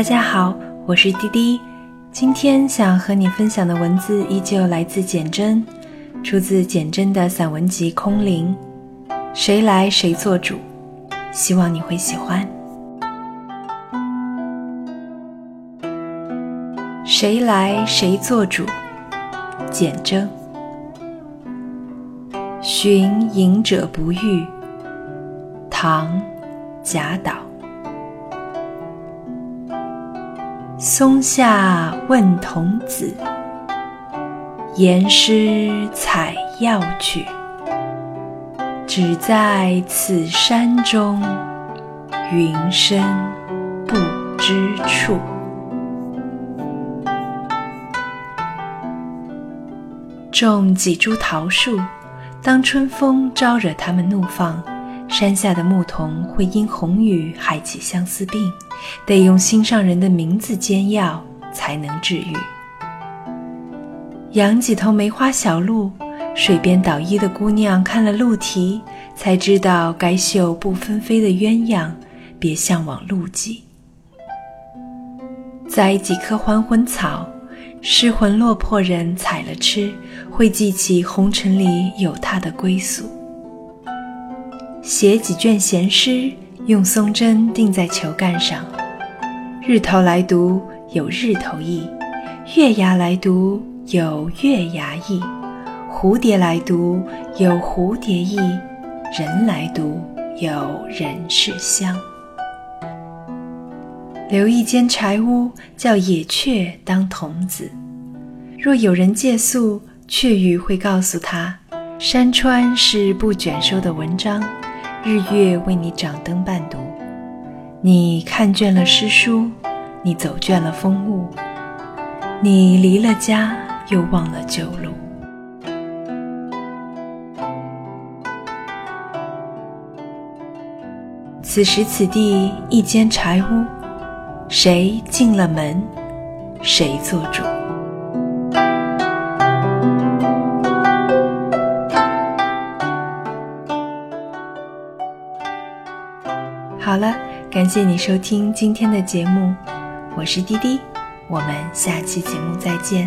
大家好，我是滴滴。今天想和你分享的文字依旧来自简真，出自简真的散文集《空灵》，谁来谁做主？希望你会喜欢。谁来谁做主？简真。寻隐者不遇。唐，贾岛。松下问童子，言师采药去。只在此山中，云深不知处。种几株桃树，当春风招惹它们怒放。山下的牧童会因红雨害起相思病，得用心上人的名字煎药才能治愈。养几头梅花小鹿，水边捣衣的姑娘看了鹿蹄，才知道该绣不纷飞的鸳鸯，别向往鹿迹。栽几棵还魂草，失魂落魄人采了吃，会记起红尘里有他的归宿。写几卷闲诗，用松针钉在球杆上。日头来读有日头意，月牙来读有月牙意，蝴蝶来读有蝴蝶意，人来读有人世香。留一间柴屋，叫野雀当童子。若有人借宿，雀语会告诉他：山川是不卷收的文章。日月为你掌灯伴读，你看倦了诗书，你走倦了风物，你离了家又忘了旧路。此时此地一间柴屋，谁进了门，谁做主。好了，感谢你收听今天的节目，我是滴滴，我们下期节目再见。